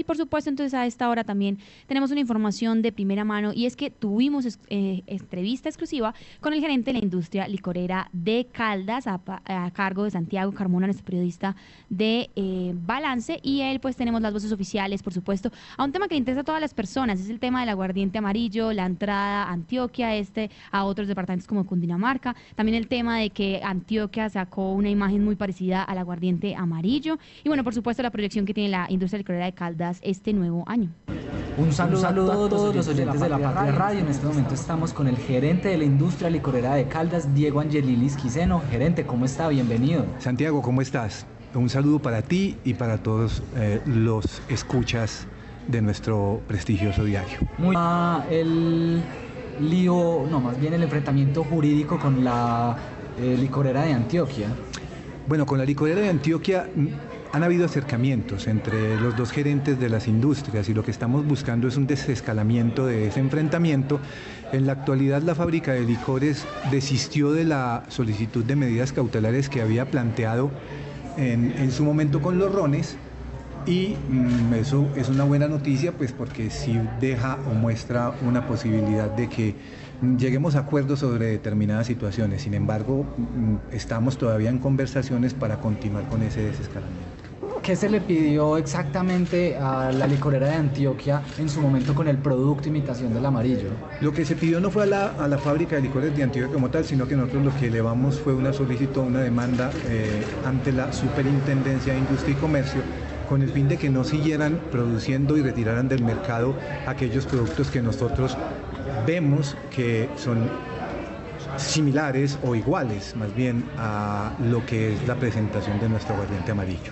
Y por supuesto, entonces a esta hora también tenemos una información de primera mano y es que tuvimos eh, entrevista exclusiva con el gerente de la industria licorera de Caldas a, cargo de Santiago Carmona, nuestro periodista de eh, Balance. Y él, pues tenemos las voces oficiales, por supuesto, a un tema que interesa a todas las personas, es el tema del aguardiente amarillo, la entrada a Antioquia, este, a otros departamentos como Cundinamarca. También el tema de que Antioquia sacó una imagen muy parecida al aguardiente amarillo. Y bueno, por supuesto, la proyección que tiene la industria licorera de Caldas este nuevo año. Un saludo, a todos los oyentes de la Patria Radio. En este momento estamos con el gerente de la industria licorera de Caldas, Diego Angelilis Quiseno. Gerente, ¿cómo está? Bienvenido. Santiago, ¿cómo estás? Un saludo para ti y para todos eh, los escuchas de nuestro prestigioso diario. Muy ah, el lío, no, más bien el enfrentamiento jurídico con la eh, licorera de Antioquia. Bueno, con la licorera de Antioquia han habido acercamientos entre los dos gerentes de las industrias y lo que estamos buscando es un desescalamiento de ese enfrentamiento. En la actualidad la fábrica de licores desistió de la solicitud de medidas cautelares que había planteado en, su momento con los rones y mm, eso es una buena noticia pues porque sí deja o muestra una posibilidad de que lleguemos a acuerdos sobre determinadas situaciones. Sin embargo, mm, estamos todavía en conversaciones para continuar con ese desescalamiento. ¿Qué se le pidió exactamente a la licorera de Antioquia en su momento con el producto imitación del amarillo? Lo que se pidió no fue a la, fábrica de licores de Antioquia como tal, sino que nosotros lo que elevamos fue una solicitud, una demanda eh, ante la Superintendencia de Industria y Comercio con el fin de que no siguieran produciendo y retiraran del mercado aquellos productos que nosotros vemos que son similares o iguales más bien a lo que es la presentación de nuestro aguardiente amarillo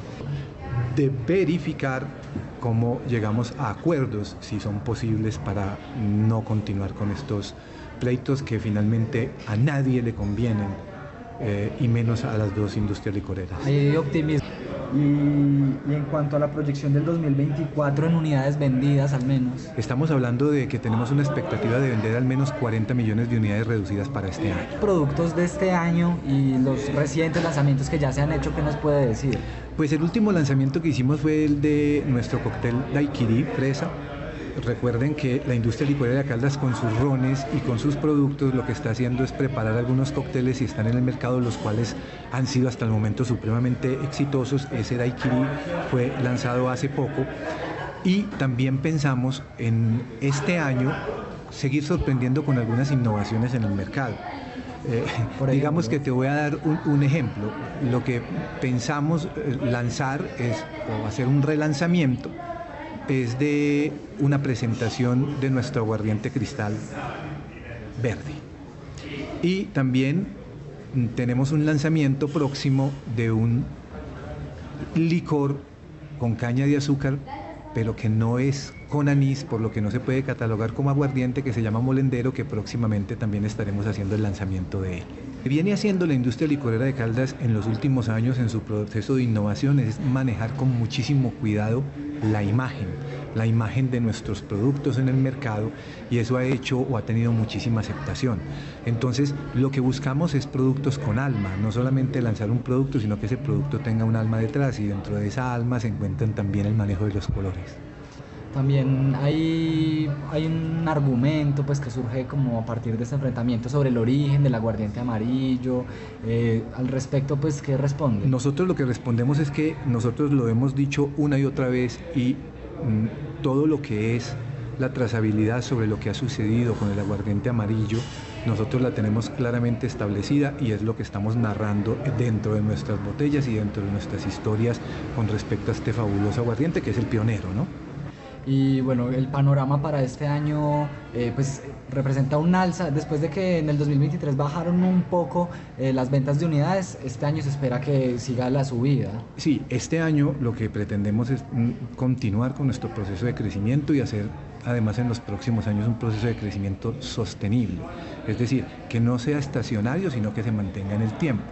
de verificar cómo llegamos a acuerdos, si son posibles, para no continuar con estos pleitos que finalmente a nadie le convienen, eh, y menos a las dos industrias licoreras. Hay optimismo. Y, en cuanto a la proyección del 2024 en unidades vendidas al menos. Estamos hablando de que tenemos una expectativa de vender al menos 40 millones de unidades reducidas para este año. Productos de este año y los recientes lanzamientos que ya se han hecho, ¿qué nos puede decir? Pues el último lanzamiento que hicimos fue el de nuestro cóctel Daiquiri, fresa, Recuerden que la industria licorera de Caldas con sus rones y con sus productos lo que está haciendo es preparar algunos cócteles y están en el mercado los cuales han sido hasta el momento supremamente exitosos. Ese Daiquiri fue lanzado hace poco y también pensamos en este año seguir sorprendiendo con algunas innovaciones en el mercado. Eh, digamos que te voy a dar un, ejemplo. Lo que pensamos eh, lanzar es o hacer un relanzamiento es de una presentación de nuestro aguardiente cristal verde. Y también tenemos un lanzamiento próximo de un licor con caña de azúcar, pero que no es con anís, por lo que no se puede catalogar como aguardiente, que se llama molendero, que próximamente también estaremos haciendo el lanzamiento de él. Viene haciendo la industria licorera de Caldas en los últimos años en su proceso de innovación es manejar con muchísimo cuidado la imagen, la imagen de nuestros productos en el mercado y eso ha hecho o ha tenido muchísima aceptación. Entonces, lo que buscamos es productos con alma, no solamente lanzar un producto, sino que ese producto tenga un alma detrás y dentro de esa alma se encuentran también el manejo de los colores. También hay, hay un argumento pues, que surge como a partir de este enfrentamiento sobre el origen del aguardiente amarillo. Eh, al respecto, pues, ¿qué responde? Nosotros lo que respondemos es que nosotros lo hemos dicho una y otra vez y mm, todo lo que es la trazabilidad sobre lo que ha sucedido con el aguardiente amarillo, nosotros la tenemos claramente establecida y es lo que estamos narrando dentro de nuestras botellas y dentro de nuestras historias con respecto a este fabuloso aguardiente que es el pionero, ¿no? Y bueno, el panorama para este año eh, pues representa un alza. Después de que en el 2023 bajaron un poco eh, las ventas de unidades, este año se espera que siga la subida. Sí, este año lo que pretendemos es mm, continuar con nuestro proceso de crecimiento y hacer además en los próximos años un proceso de crecimiento sostenible. Es decir, que no sea estacionario, sino que se mantenga en el tiempo.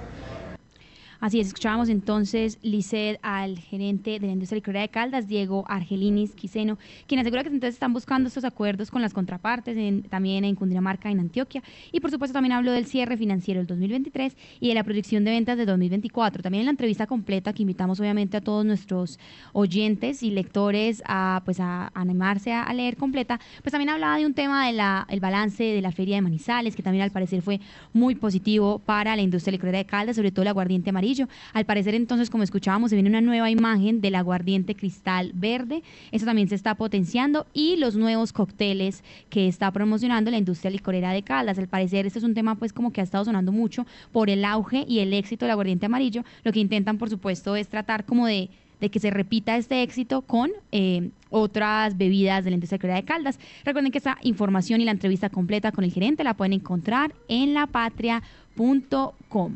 Así es, escuchábamos entonces, Lisset, al gerente de la industria licorera de Caldas, Diego Argelinis Quiseno, quien asegura que entonces están buscando estos acuerdos con las contrapartes, también en Cundinamarca, en Antioquia. Y por supuesto también habló del cierre financiero del 2023 y de la proyección de ventas de 2024. También en la entrevista completa que invitamos obviamente a todos nuestros oyentes y lectores a, pues, a animarse a, leer completa, pues también hablaba de un tema del el balance de la feria de Manizales, que también al parecer fue muy positivo para la industria licorera de Caldas, sobre todo el aguardiente amarillo al parecer entonces, como escuchábamos, se viene una nueva imagen del aguardiente cristal verde. Eso también se está potenciando y los nuevos cócteles que está promocionando la industria licorera de Caldas. Al parecer este es un tema pues como que ha estado sonando mucho por el auge y el éxito del aguardiente amarillo. Lo que intentan, por supuesto, es tratar como de que se repita este éxito con eh, otras bebidas de la industria de Caldas. Recuerden que esta información y la entrevista completa con el gerente la pueden encontrar en lapatria.com.